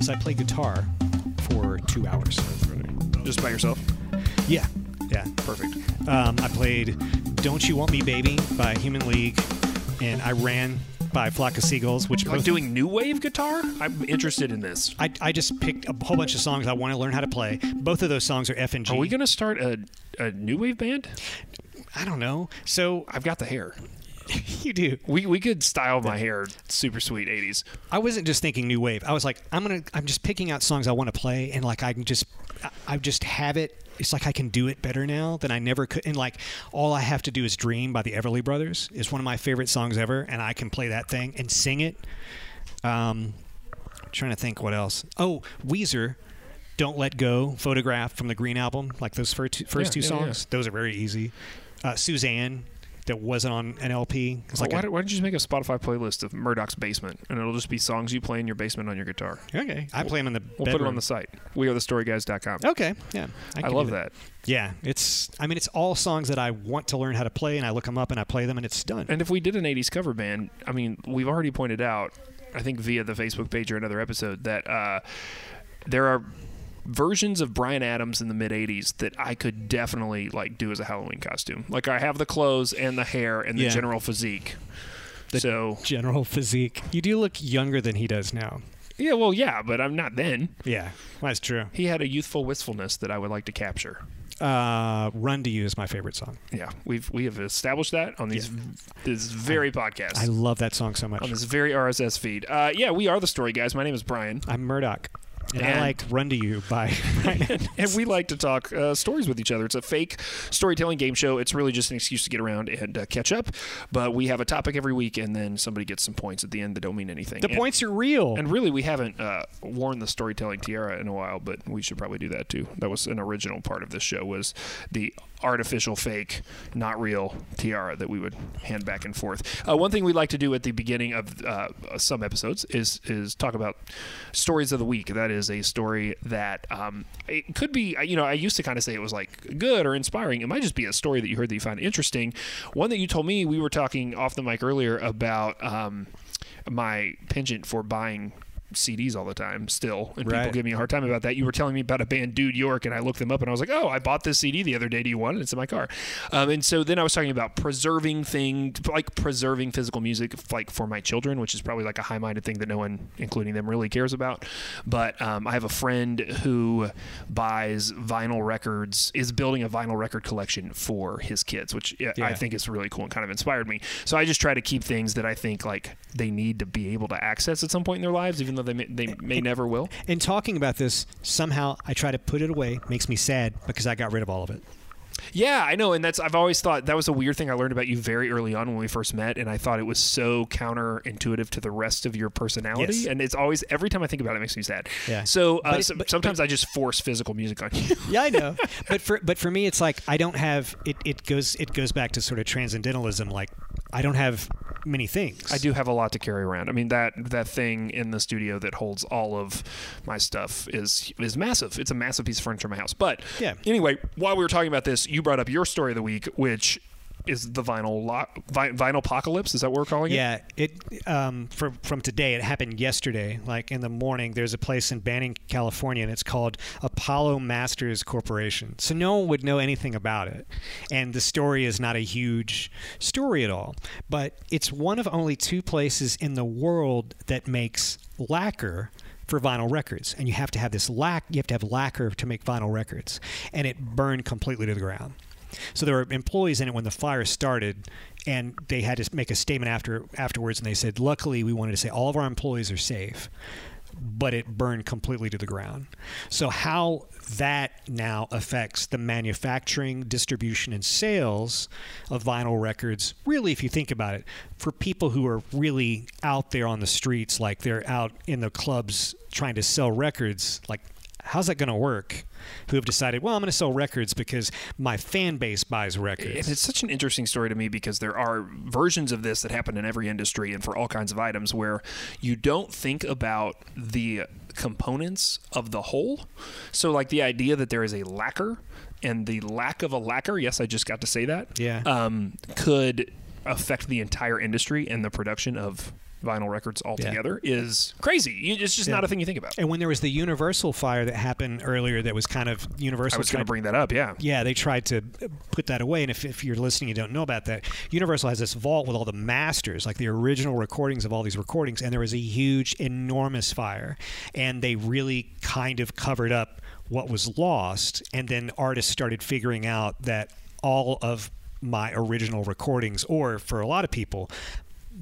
So I play guitar for two hours. Just by yourself. Yeah, yeah. Perfect. Um, I played "Don't You Want Me, Baby" by Human League, and I ran by Flock of Seagulls, which Like both- doing new wave guitar? I'm interested in this. I, I just picked a whole bunch of songs I want to learn how to play. Both of those songs are F and G. Are we going to start a, a new wave band? I don't know. So I've got the hair. you do. We, we could style my hair super sweet 80s. I wasn't just thinking new wave. I was like, I'm gonna. I'm just picking out songs I want to play, and like I can just, I, I just have it. It's like I can do it better now than I never could. And like all I have to do is "Dream" by the Everly Brothers is one of my favorite songs ever, and I can play that thing and sing it. Um, trying to think what else. Oh, Weezer. Don't Let Go, Photograph from the Green Album, like those first two, first Yeah, two yeah, yeah. songs. Those are very easy. Uh, Suzanne, that wasn't on an LP. It's like why, a- don't- why don't you just make a Spotify playlist of Murdoch's basement, and it'll just be songs you play in your basement on your guitar. okay. I play them in the. We'll put it on bedroom. the site. WeAreTheStoryGuys.com. Okay, yeah, I do love that. Yeah, it's. I mean, it's all songs that I want to learn how to play, and I look them up and I play them, and it's done. And if we did an 80s cover band, I mean, we've already pointed out, I think via the Facebook page or another episode, that uh, there are versions of Bryan Adams in the mid 80s that I could definitely like do as a Halloween costume. Like I have the clothes and the hair and the Yeah. general physique. so, General physique. You do look younger than he does now. yeah, well, yeah, but I'm not then. Yeah, that's true. He had a youthful wistfulness that I would like to capture. Uh, "Run to You" is my favorite song. Yeah, we've we have established that on these this very podcast. I love that song so much. on this very RSS feed. Uh, yeah, we are the story guys. My name is Brian. I'm Murdoch, and, I like "Run to You" by. and we like to talk uh, stories with each other. It's a fake storytelling game show. It's really just an excuse to get around and uh, catch up. But we have a topic every week, and then somebody gets some points at the end that don't mean anything. the And- points are real. And really, we haven't uh, worn the storytelling tiara in a while, but we should probably do that too. That was an original part of this show was the artificial, fake, not real tiara that we would hand back and forth. Uh, one thing we like to do at the beginning of uh, some episodes is is talk about stories of the week. That is a story that um, it could be. You know, I used to kind of say it was like good or inspiring. It might just be a story that you heard that you found interesting. One that you told me we were talking off the mic earlier about. Um, my penchant for buying CDs all the time still, and people give me a hard time about that. You were telling me about a band, Dude York, and I looked them up, and I was like, "Oh, I bought this CD the other day. Do you want it? It's in my car." Um, and so then I was talking about preserving thing, like preserving physical music, like for my children, which is probably like a high-minded thing that no one, including them, really cares about. But um, I have a friend who buys vinyl records, is building a vinyl record collection for his kids, which yeah, I think is really cool and kind of inspired me. So I just try to keep things that I think like they need to be able to access at some point in their lives, even though they may, they may never will. in talking about this, somehow I try to put it away. Makes me sad because I got rid of all of it. Yeah, I know, and that's I've always thought that was a weird thing I learned about you very early on when we first met, and I thought it was so counterintuitive to the rest of your personality, Yes. and it's always every time I think about it, it makes me sad. Yeah. So, uh, But so- but- sometimes I just force physical music on you. Yeah, I know. but for but for me, it's like I don't have it. It goes it goes back to sort of transcendentalism. Like I don't have many things. I do have a lot to carry around. I mean that that thing in the studio that holds all of my stuff is is massive. It's a massive piece of furniture in my house. But Yeah. Anyway, while we were talking about this, you brought up your story of the week, which is the vinyl vinyl apocalypse. Is that what we're calling it? Yeah, it um, from from today. It happened yesterday. Like in the morning, there's a place in Banning, California, and it's called Apollo Masters Corporation. So no one would know anything about it, and the story is not a huge story at all. But it's one of only two places in the world that makes lacquer for vinyl records, and you have to have this lac. You have to have lacquer to make vinyl records, and it burned completely to the ground. So there were employees in it when the fire started, and they had to make a statement after afterwards, and they said, "Luckily, we wanted to say all of our employees are safe." But it burned completely to the ground. So, how that now affects the manufacturing, distribution, and sales of vinyl records, really, if you think about it, for people who are really out there on the streets, like they're out in the clubs trying to sell records, like how's that going to work? Who have decided, well, I'm going to sell records because my fan base buys And records. it's such an interesting story to me because there are versions of this that happen in every industry and for all kinds of items where you don't think about the components of the whole. So, like the idea that there is a lacquer and the lack of a lacquer, yes, I just got to say that, Yeah. um, could affect the entire industry and the production of vinyl records altogether is crazy. It's just Yeah. not a thing you think about. And when there was the Universal fire that happened earlier, that was kind of Universal. I was going to bring that up. Yeah. Yeah, they tried to put that away. And if, if you're listening, you don't know about that. Universal has this vault with all the masters, like the original recordings of all these recordings. And there was a huge, enormous fire. And they really kind of covered up what was lost. And then artists started figuring out that all of my original recordings, or for a lot of people,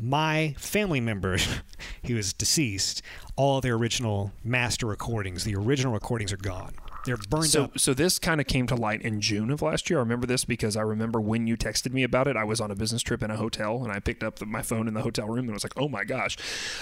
my family members, he was deceased all their original master recordings the original recordings are gone they're burned So, up so this kind of came to light in June of last year. I remember this because I remember when you texted me about it. I was on a business trip in a hotel, and I picked up the, my phone in the hotel room, and was like, "Oh my gosh!"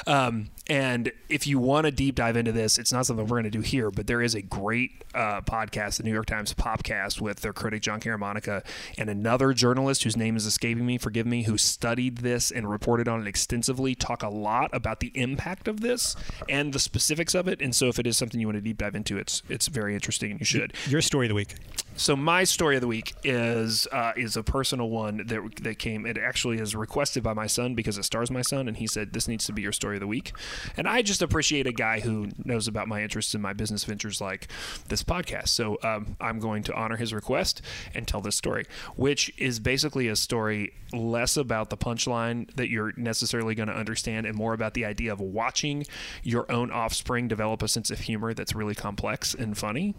Um, and if you want to deep dive into this, it's not something we're going to do here, but there is a great uh, podcast, the New York Times Popcast, with their critic Jon Caramanica and another journalist whose name is escaping me. Forgive me, who studied this and reported on it extensively. Talk a lot about the impact of this and the specifics of it. And so, if it is something you want to deep dive into, it's it's very interesting, and you should. your story of the week So my story of the week is uh, is a personal one that that came. It actually is requested by my son because it stars my son, and he said this needs to be your story of the week. And I just appreciate a guy who knows about my interests and my business ventures like this podcast. So um, I'm going to honor his request and tell this story, which is basically a story less about the punchline that you're necessarily going to understand, and more about the idea of watching your own offspring develop a sense of humor that's really complex and funny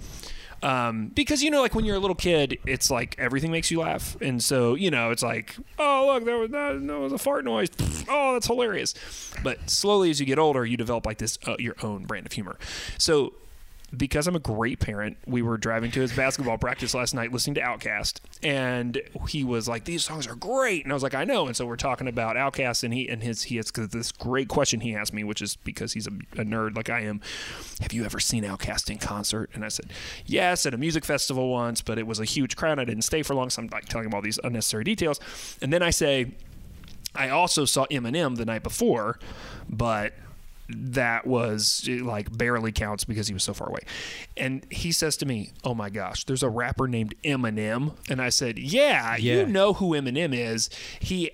um, because you know like when you're a little kid it's like everything makes you laugh. And so you know it's like oh look there was, that, that was a fart noise. Oh that's hilarious. But slowly as you get older you develop like this uh, your own brand of humor. So because I'm a great parent, we were driving to his basketball practice last night listening to OutKast, and he was like, "These songs are great," and I was like, "I know." And so we're talking about OutKast, and he and his he has this great question he asked me, which is because he's a, a nerd like I am. Have you ever seen OutKast in concert? And I said, "Yes, at a music festival once, but it was a huge crowd. I didn't stay for long, so I'm like telling him all these unnecessary details." And then I say, "I also saw Eminem the night before, but." That was like barely counts because he was so far away. And he says to me, "Oh my gosh, there's a rapper named Eminem." And I said, "Yeah, Yeah. you know who Eminem is. He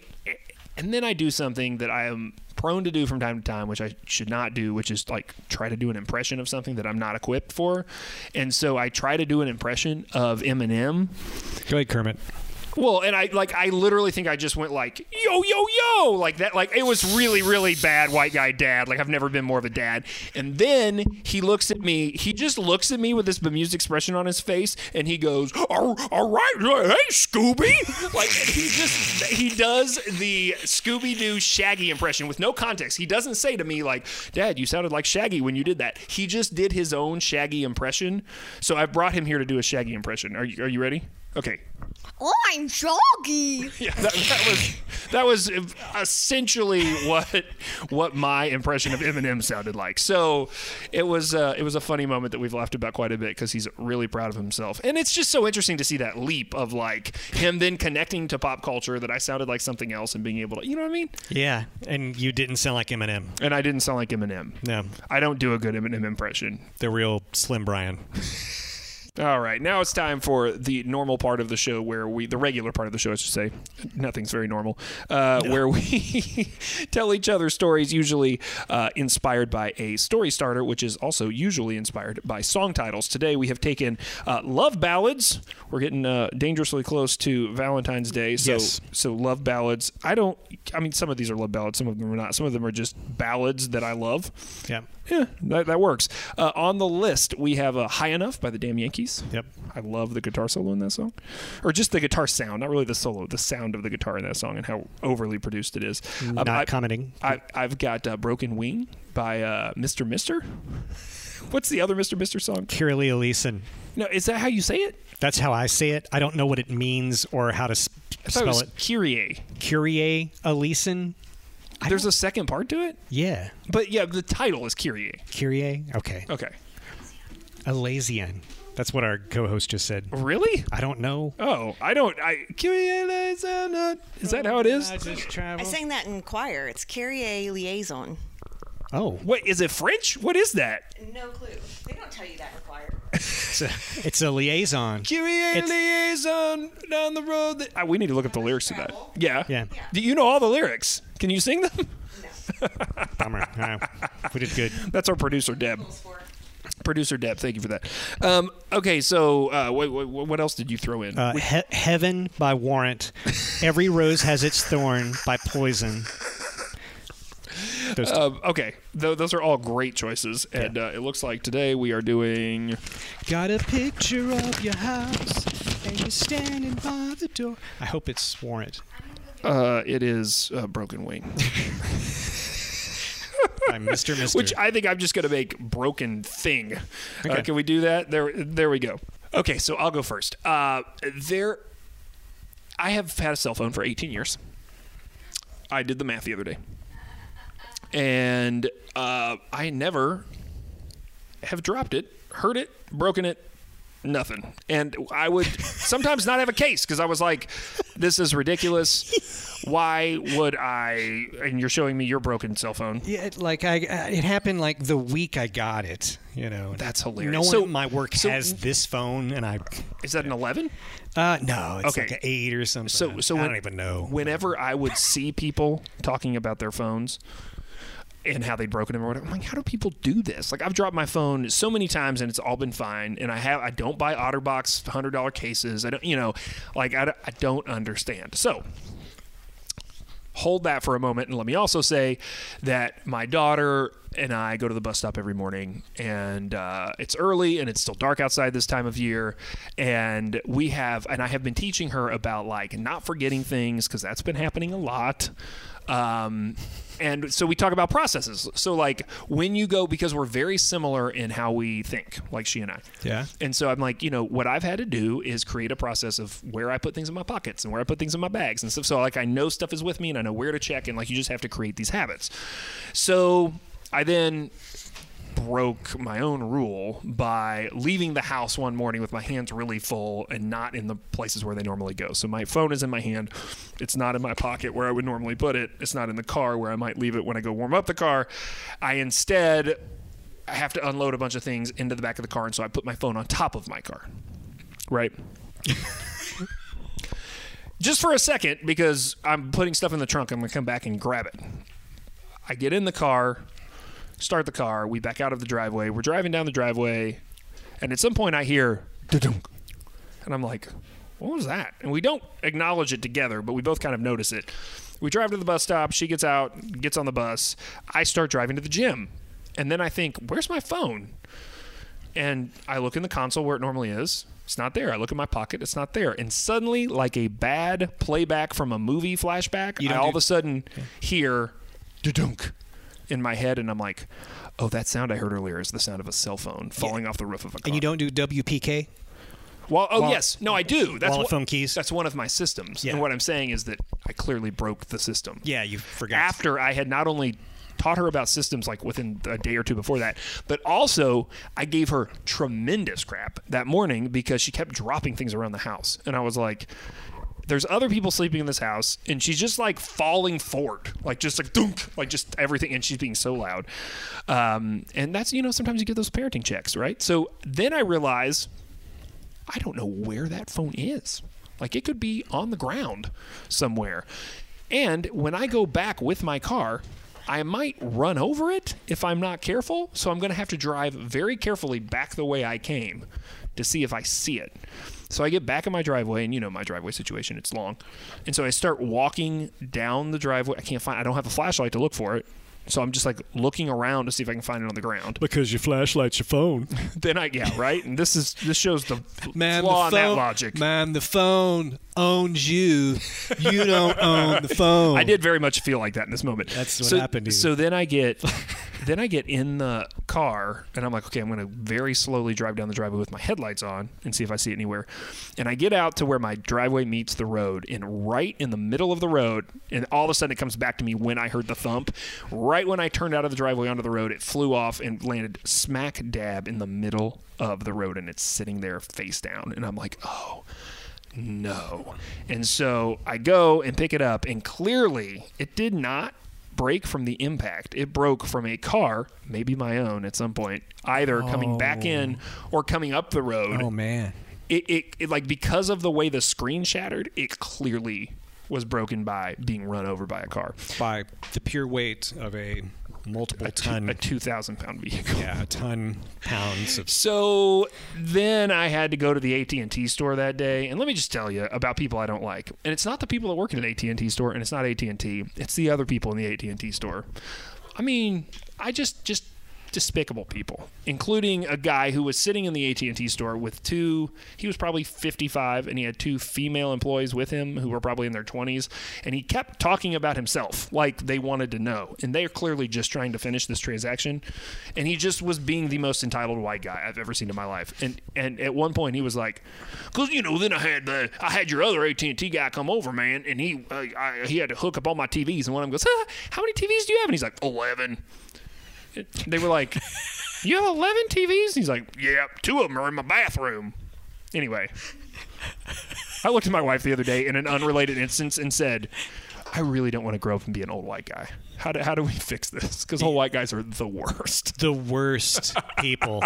and then I do something that I am prone to do from time to time, which I should not do, which is like try to do an impression of something that I'm not equipped for. And so I try to do an impression of Eminem. go ahead kermit Well, and I like I literally think I just went like yo yo yo like that like it was really really bad white guy dad like I've never been more of a dad. And then he looks at me, he just looks at me with this bemused expression on his face and he goes, "All all right, hey Scooby." like he just he does the Scooby Doo Shaggy impression with no context. He doesn't say to me like, "Dad, you sounded like Shaggy when you did that." He just did his own Shaggy impression. So I brought him here to do a Shaggy impression. Are you are you ready? Okay. Oh, I'm Shoggy. Yeah, that, that was that was essentially what what my impression of Eminem sounded like. So it was uh, it was a funny moment that we've laughed about quite a bit because he's really proud of himself, and it's just so interesting to see that leap of like him then connecting to pop culture that I sounded like something else and being able to, you know what I mean? yeah and you didn't sound like eminem And I didn't sound like Eminem. no I don't do a good Eminem impression. the real slim brian All right, now it's time for the normal part of the show where we, the regular part of the show, I should say, nothing's very normal, uh, where we tell each other stories, usually uh, inspired by a story starter, which is also usually inspired by song titles. Today we have taken uh, love ballads. We're getting uh, dangerously close to Valentine's Day, so Yes. so love ballads. I don't. I mean, some of these are love ballads, some of them are not. Some of them are just ballads that I love. yeah Yeah, that, that works. Uh, on the list, we have uh, High Enough by the Damn Yankees. Yep. I love the guitar solo in that song. Or just the guitar sound, not really the solo, the sound of the guitar in that song and how overly produced it is. Um, not I, commenting I, I've got uh, Broken Wing by uh, Mr. Mister. What's the other Mr. Mister song? Kiralee Elison. No, is that how you say it? That's how I say it. I don't know what it means or how to s- I thought it spell was it. Kyrie. Kyrie Elison. There's a second part to it? Yeah. But yeah, the title is Kyrie. Kyrie. Okay. Okay. Elasion. That's what our co-host just said. Really? I don't know. Oh, I don't. I Kyrie. Uh, is that how it is? I just I sang that in choir. It's Carrier Liaison. Oh, what is it French? What is that? No clue. They don't tell you that required. it's a, it's a liaison. Kyrie liaison down the road. That, uh, we need to look up the lyrics to that. Yeah. Yeah. Do you know all the lyrics? Can you sing them? No. Bummer. All right. We did good. That's our producer Deb. Producer Deb, thank you for that. Um, okay, so uh, what, what, what else did you throw in? Uh, he- Heaven by Warrant. Every Rose Has Its Thorn by Poison. Those Um, okay, Th- those are all great choices, and uh, it looks like today we are doing. Got a picture of your house, and you're standing by the door. I hope it's Warrant Uh, it is uh, Broken Wing, by Mr. Mister. which I think I'm just gonna make Broken Thing. Uh, can we do that? There, there we go. Okay, so I'll go first. Uh, there, I have had a cell phone for 18 years. I did the math the other day, and uh, I never have dropped it, hurt it, broken it, nothing. And I would sometimes not have a case because I was like, "This is ridiculous. Why would I?" And you're showing me your broken cell phone. Yeah, it- like I, uh, it happened like the week I got it. You know, That's hilarious. No one So- at my work so- has this phone, and I. Is that an 11? Uh, no, it's Okay. like an eight or something. So, so I when- don't even know. Whenever I would see people talking about their phones and how they'd broken them or whatever, I'm like, how do people do this? Like, I've dropped my phone so many times and it's all been fine. And I have, I don't buy OtterBox hundred dollar cases. I don't, you know, like I, I don't understand. So. Hold that for a moment, and let me also say that my daughter and I go to the bus stop every morning, and uh, it's early and it's still dark outside this time of year, and we have, and I have been teaching her about like not forgetting things because that's been happening a lot. Um, and so we talk about processes. So like when you go, because we're very similar in how we think, like she and I. Yeah. And so I'm like, you know, what I've had to do is create a process of where I put things in my pockets and where I put things in my bags and stuff. So like I know stuff is with me and I know where to check and like you just have to create these habits. So I then broke my own rule by leaving the house one morning with my hands really full and not in the places where they normally go. So my phone is in my hand. It's not in my pocket where I would normally put it. It's not in the car where I might leave it when I go warm up the car. I instead have to unload a bunch of things into the back of the car and so I put my phone on top of my car. Right? Just for a second because I'm putting stuff in the trunk. I'm going to come back and grab it. I get in the car, start the car. We back out of the driveway. We're driving down the driveway, and at some point I hear, "Da-dunk." and I'm like, "What was that?" And we don't acknowledge it together, but we both kind of notice it. We drive to the bus stop. She gets out, gets on the bus. I start driving to the gym, and then I think, "Where's my phone?" And I look in the console where it normally is. It's not there. I look in my pocket. It's not there. And suddenly, like a bad playback from a movie flashback, You I all do- of a sudden hear dunk in my head, and I'm like, "Oh, that sound I heard earlier is the sound of a cell phone falling off the roof of a car." And you don't do WPK? Well, oh Wall- yes, no, I do. That's what, phone keys? That's one of my systems. Yeah. And what I'm saying is that I clearly broke the system. Yeah, you forgot. After I had not only taught her about systems like within a day or two before that, but also I gave her tremendous crap that morning because she kept dropping things around the house, and I was like. There's other people sleeping in this house, and she's just like falling forward, like just like dunk, like just everything, and she's being so loud. Um, and that's you know sometimes you get those parenting checks, right? So then I realize I don't know where that phone is. Like it could be on the ground somewhere. And when I go back with my car, I might run over it if I'm not careful. So I'm going to have to drive very carefully back the way I came to see if I see it. So I get back in my driveway, and you know my driveway situation, it's long. And so I start walking down the driveway. I can't find, I don't have a flashlight to look for it. So I'm just like looking around to see if I can find it on the ground. because your flashlight's your phone. then I, yeah, right. And this is, this shows the Man, flaw the in that logic. Man, the phone owns you. You don't own the phone. I did very much feel like that in this moment. That's what so, happened to you. So then I get, then I get in the car and I'm like, okay, I'm going to very slowly drive down the driveway with my headlights on and see if I see it anywhere. And I get out to where my driveway meets the road, and right in the middle of the road, and all of a sudden it comes back to me when I heard the thump. Right when I turned out of the driveway onto the road, it flew off and landed smack dab in the middle of the road, and it's sitting there face down. And I'm like, oh no. And so I go and pick it up, and clearly it did not break from the impact. It broke from a car, maybe my own at some point, either coming back oh. in or coming up the road. Oh man. It, it, it, like, because of the way the screen shattered, it clearly was broken by being run over by a car. by the pure weight of a multiple A two- ton, a 2,000 pound vehicle. yeah, a ton pounds of. So then I had to go to the AT&T store that day, and let me just tell you about people I don't like. And it's not the people that work at an AT&T store, and it's not AT&T. It's the other people in the AT&T store. I mean, I just just despicable people, including a guy who was sitting in the AT&T store with two. He was probably 55, and he had two female employees with him who were probably in their 20s, and he kept talking about himself like they wanted to know, and they're clearly just trying to finish this transaction, and he just was being the most entitled white guy I've ever seen in my life, and and at one point he was like, "Cause you know, then I had the I had your other AT&T guy come over, man, and he uh, I, he had to hook up all my TVs, and one of them goes, how many TVs do you have? And he's like, 11 they were like, "You have 11 TVs?" He's like, "Yep, two of them are in my bathroom." Anyway, I looked at my wife the other day in an unrelated instance and said, "I really don't want to grow up and be an old white guy. How do how do we fix this? Because old white guys are the worst." The worst people.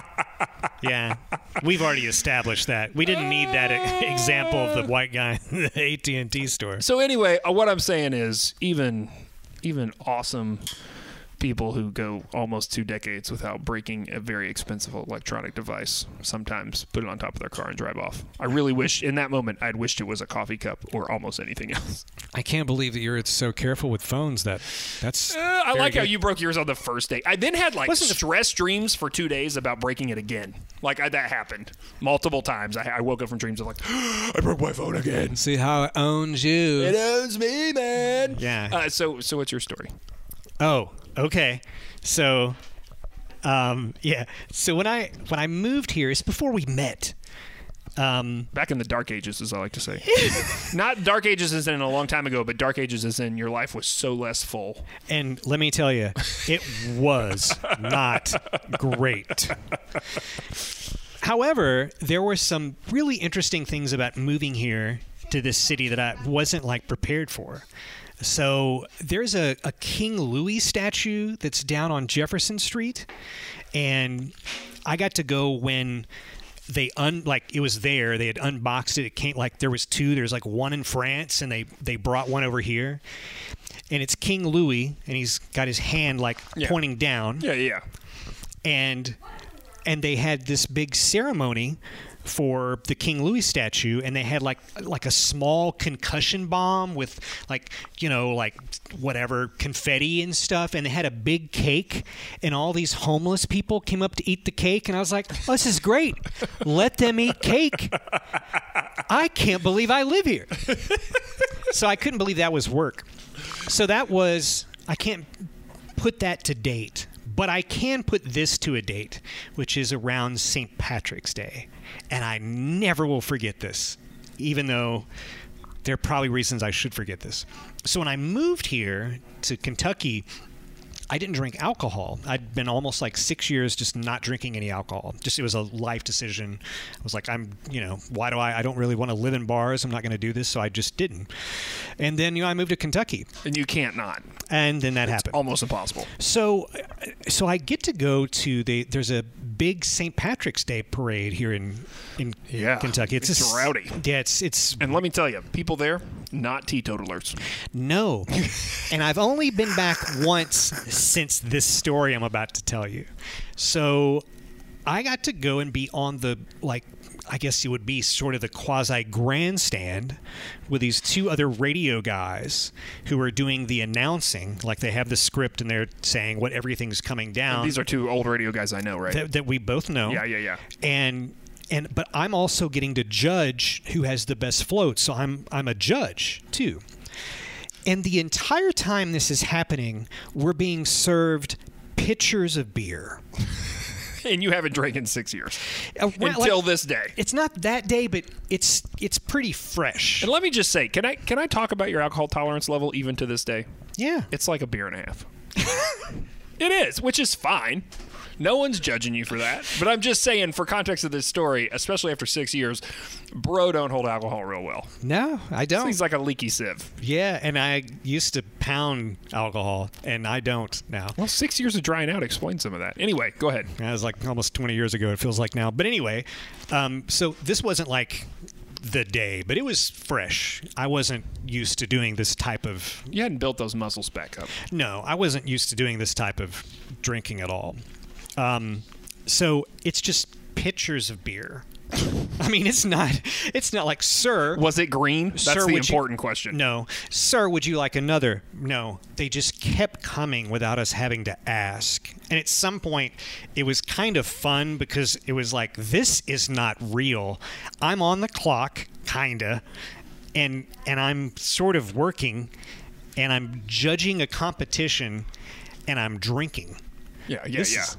Yeah, we've already established that. We didn't need that e- example of the white guy in the AT and T store. So anyway, uh, what I'm saying is, even even awesome people who go almost two decades without breaking a very expensive electronic device sometimes put it on top of their car and drive off. I really wish in that moment I'd wished it was a coffee cup or almost anything else. I can't believe that you're so careful with phones. That that's. Uh, I like how you broke yours on the first day. I then had like the- stress dreams for two days about breaking it again. Like I, that happened multiple times. I, I woke up from dreams of like, I broke my phone again. See how it owns you. It owns me, man. Yeah. Uh, so, so what's your story? Oh, okay. So, um, yeah. So when I when I moved here, it's before we met. Um, Back in the dark ages, as I like to say. Not dark ages as in a long time ago, but dark ages as in your life was so less full. and let me tell you, it was not great. However, there were some really interesting things about moving here to this city that I wasn't like prepared for. So there's a, a King Louis statue that's down on Jefferson Street, and I got to go when they un like it was there. They had unboxed it. It came like there was two. There's like one in France, and they they brought one over here, and it's King Louis, and he's got his hand like Yeah. pointing down Yeah, yeah. and and they had this big ceremony for the King Louis statue and they had like like a small concussion bomb with like you know like whatever confetti and stuff and they had a big cake and all these homeless people came up to eat the cake and I was like oh, this is great. Let them eat cake. I can't believe I live here. So I couldn't believe that was work. So that was I can't put that to date, but I can put this to a date, which is around St. Patrick's Day. And I never will forget this, even though there are probably reasons I should forget this. So when I moved here to Kentucky, I didn't drink alcohol. I'd been almost like six years just not drinking any alcohol. Just it was a life decision. I was like, I'm, you know, why do I? I don't really want to live in bars. I'm not going to do this, so I just didn't. And then you know, I moved to Kentucky, And you can't not. and then that happened. Almost impossible. So, so I get to go to the. There's a big St. Patrick's Day parade here in in Yeah, Kentucky. it's a rowdy. Yeah, it's it's And let me tell you, people there, not teetotalers. no, and I've only been back once since this story I'm about to tell you. So, I got to go and be on the like. I guess it would be sort of the quasi grandstand with these two other radio guys who are doing the announcing. Like they have the script and they're saying what everything's coming down. These are two old radio guys I know, right? that, that we both know. yeah, yeah, yeah. And and but I'm also getting to judge who has the best float. So I'm I'm a judge too. And the entire time this is happening, we're being served pitchers of beer. And you haven't drank in six years. Uh, well, Until like- this day. It's not that day, but it's it's pretty fresh. And let me just say, can I can I talk about your alcohol tolerance level even to this day? Yeah. It's like a beer and a half. it is, which is fine. No one's judging you for that. But I'm just saying, for context of this story, especially after six years, bro don't hold alcohol real well. No, I don't. He's like a leaky sieve. yeah, and I used to pound alcohol, and I don't now. Well, six years of drying out explains some of that. Anyway, go ahead. That was like almost 20 years ago, it feels like now. But anyway, um, so this wasn't like the day, but it was fresh. I wasn't used to doing this type of You hadn't built those muscles back up. no, I wasn't used to doing this type of drinking at all. Um, so it's just pitchers of beer. I mean, it's not. It's not like, sir. Was it green? That's Sir, the would you- important question. No, sir. Would you like another? No. They just kept coming without us having to ask. And at some point, it was kind of fun because it was like, this is not real. I'm on the clock, kinda, and and I'm sort of working, and I'm judging a competition, and I'm drinking. Yeah, yeah, This yeah. is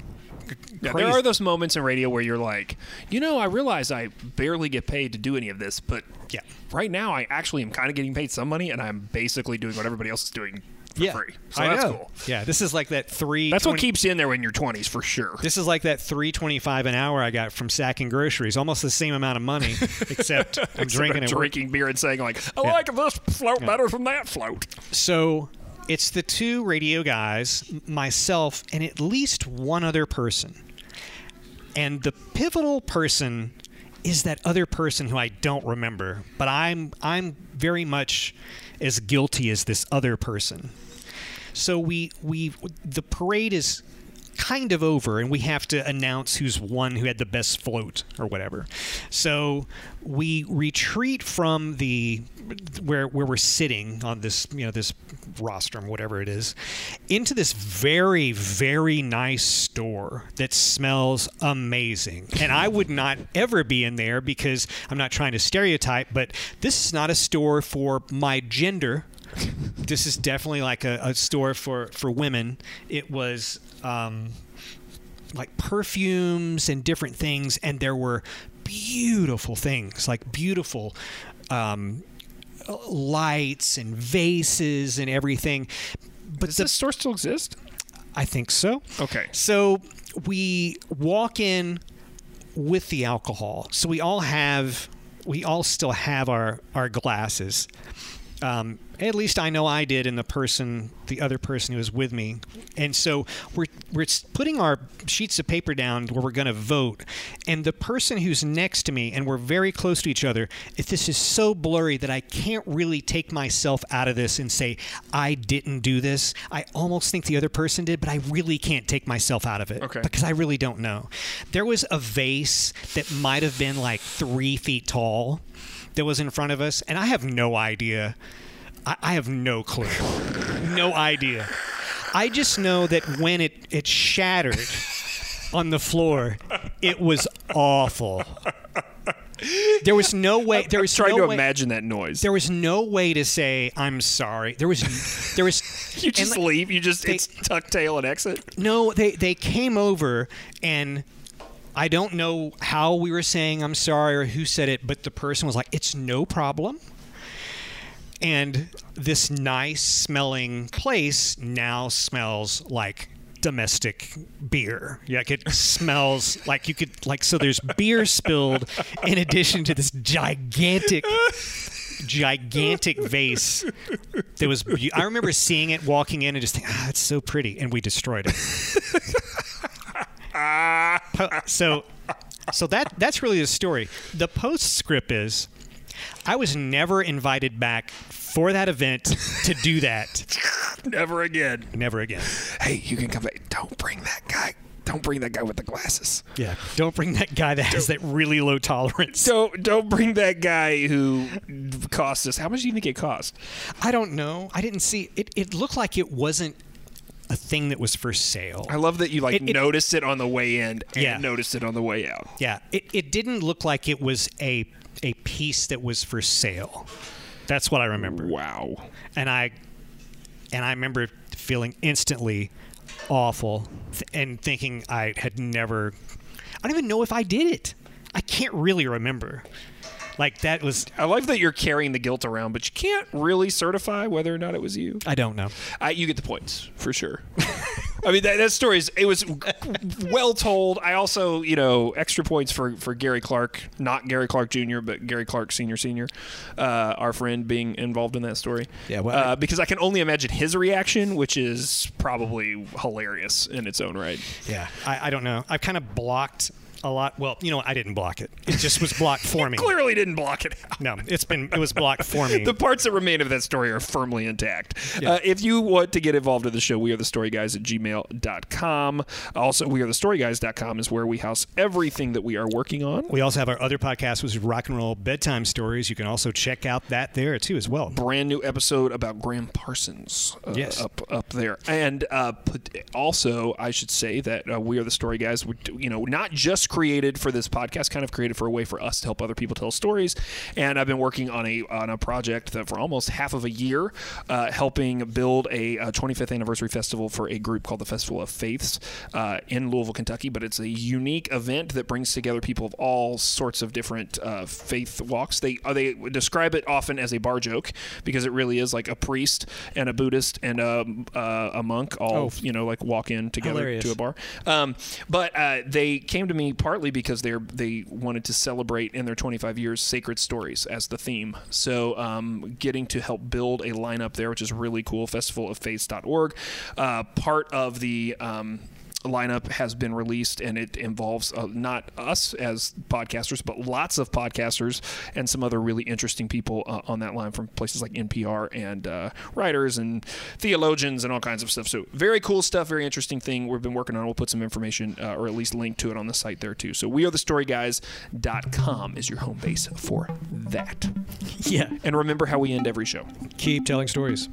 Yeah, there are those moments in radio where you're like, you know, I realize I barely get paid to do any of this, but Yeah. right now I actually am kind of getting paid some money, and I'm basically doing what everybody else is doing for free. So I that's know. cool. Yeah, this is like that three. That's what keeps you in there in your 20s for sure. This is like that three twenty five an hour I got from sacking groceries. Almost the same amount of money, except I'm Except drinking I'm drinking beer and saying like, oh, I Yeah. like this float better than that float. So it's the two radio guys, myself, and at least one other person. And the pivotal person is that other person who I don't remember, but I'm I'm very much as guilty as this other person. So we we the parade is kind of over and we have to announce who's won who had the best float or whatever. So we retreat from the where where we're sitting on this you know this rostrum whatever it is into this very very nice store that smells amazing. And I would not ever be in there because I'm not trying to stereotype but this is not a store for my gender this is definitely like a, a store for for women. It was um, like perfumes and different things, and there were beautiful things, like beautiful um, lights and vases and everything. But Does the, this store still exist? I think so. Okay. So we walk in with the alcohol. So we all have, we all still have our our glasses. Um, at least I know I did, and the person, the other person who was with me, and so we're we're putting our sheets of paper down where we're going to vote, and the person who's next to me, and we're very close to each other. If this is so blurry that I can't really take myself out of this and say I didn't do this, I almost think the other person did, but I really can't take myself out of it Okay. because I really don't know. There was a vase that might have been like three feet tall that was in front of us, and I have no idea. I, I have no clue. No idea. I just know that when it, it shattered on the floor, it was awful. There was no way. There was Trying no to way, imagine that noise. There was no way to say I'm sorry. There was, there was. you just like- leave. You just they- it's tuck tail and exit. no, they they came over and I don't know how we were saying I'm sorry or who said it, but the person was like, "It's no problem." And this nice smelling place now smells like domestic beer. Like it smells like you could like so there's beer spilled in addition to this gigantic gigantic vase that was I remember seeing it walking in and just thinking, ah, it's so pretty and we destroyed it. So so that that's really the story. The postscript is I was never invited back for that event to do that. Never again. Never again. Hey, you can come back. Don't bring that guy. Don't bring that guy with the glasses. Yeah. Don't bring that guy that has that really low tolerance. Don't don't bring that guy who cost us. How much do you think it cost? I don't know. I didn't see it. It looked like it wasn't a thing that was for sale. I love that you like It- it- noticed it on the way in and Yeah. noticed it on the way out. Yeah. It, it didn't look like it was a a piece that was for sale. That's what I remember. Wow. and I and I remember feeling instantly awful th- and thinking I had never I don't even know if I did it. I can't really remember. Like that was I like that you're carrying the guilt around, but you can't really certify whether or not it was you. I don't know. I, you get the points for sure. I mean, that, that story is it was well told. I also, you know, extra points for for Gary Clark, not Gary Clark Jr., but Gary Clark Senior Senior, uh, our friend being involved in that story. Yeah, well, uh, I- because I can only imagine his reaction, which is probably hilarious in its own right. Yeah. I, I don't know. I've kind of blocked a lot. Well, you know, I didn't block it. It just was blocked for me. Clearly didn't block it out. No, it's been it was blocked for me. The parts that remain of that story are firmly intact. Yeah. Uh, if you want to get involved in the show, we are the story guys at gmail.com. Also, we are the storyguys.com is where we house everything that we are working on. we also have our other podcast, which is Rock and Roll Bedtime Stories. You can also check out that there too as well. brand new episode about Gram Parsons. Uh, Yes. up up there, and uh, also I should say that uh, we are the story guys. We, you know, not just created for this podcast, kind of created for a way for us to help other people tell stories. And I've been working on a on a project that for almost half of a year, uh, helping build a, uh 25th anniversary festival for a group called the Festival of Faiths uh, in Louisville, Kentucky. But it's a unique event that brings together people of all sorts of different uh, faith walks. They uh, they describe it often as a bar joke because it really is like a priest and a Buddhist and a, uh, a monk all Oh. you know like walk in together Hilarious. to a bar. Um, but uh, they came to me partly because they they wanted to celebrate in their 25 years sacred stories as the theme. So um, getting to help build a lineup there, which is really cool. Festivaloffaiths.org. Uh, part of the um, lineup has been released and it involves uh, not us as podcasters but lots of podcasters and some other really interesting people uh, on that line from places like npr and uh, writers and theologians and all kinds of stuff. So very cool stuff very interesting thing. We've been working on we'll put some information uh, or at least link to it on the site there too. So we are the storyguys.com is your home base for that. Yeah. and remember how we end every show. Keep telling stories.